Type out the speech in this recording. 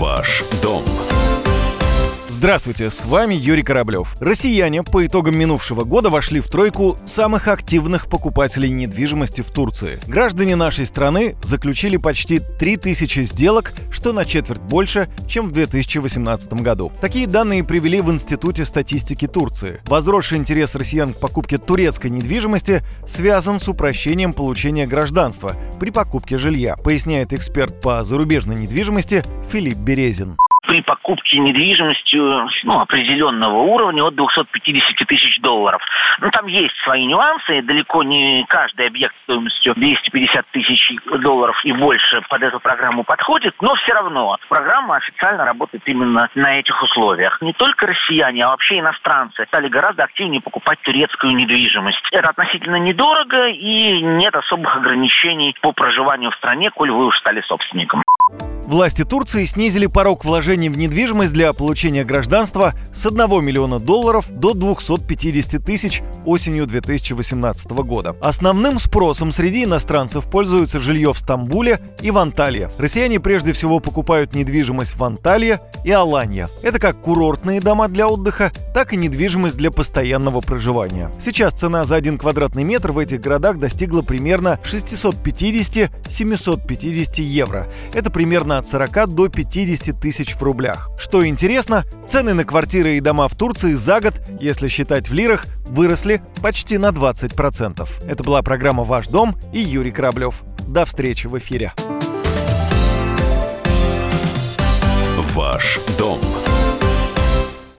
Ваш дом. Здравствуйте, с вами Юрий Кораблев. Россияне по итогам минувшего года вошли в тройку самых активных покупателей недвижимости в Турции. Граждане нашей страны заключили почти 3000 сделок, что на четверть больше, чем в 2018 году. Такие данные привели в Институте статистики Турции. Возросший интерес россиян к покупке турецкой недвижимости связан с упрощением получения гражданства при покупке жилья, поясняет эксперт по зарубежной недвижимости Филипп Березин при покупке недвижимостью ну, определенного уровня от 250 тысяч долларов. Ну, там есть свои нюансы, далеко не каждый объект стоимостью 250 тысяч долларов и больше под эту программу подходит, но все равно программа официально работает именно на этих условиях. Не только россияне, а вообще иностранцы стали гораздо активнее покупать турецкую недвижимость. Это относительно недорого и нет особых ограничений по проживанию в стране, коль вы уж стали собственником. Власти Турции снизили порог вложений в недвижимость для получения гражданства с 1 миллиона долларов до 250 тысяч осенью 2018 года. Основным спросом среди иностранцев пользуется жилье в Стамбуле и в Анталии. Россияне прежде всего покупают недвижимость в Анталии и Аланья. Это как курортные дома для отдыха, так и недвижимость для постоянного проживания. Сейчас цена за один квадратный метр в этих городах достигла примерно 650-750 евро. Это примерно от 40 до 50 тысяч в рублях. Что интересно, цены на квартиры и дома в Турции за год, если считать в лирах, выросли почти на 20%. Это была программа «Ваш дом» и Юрий Кораблев. До встречи в эфире. Ваш дом.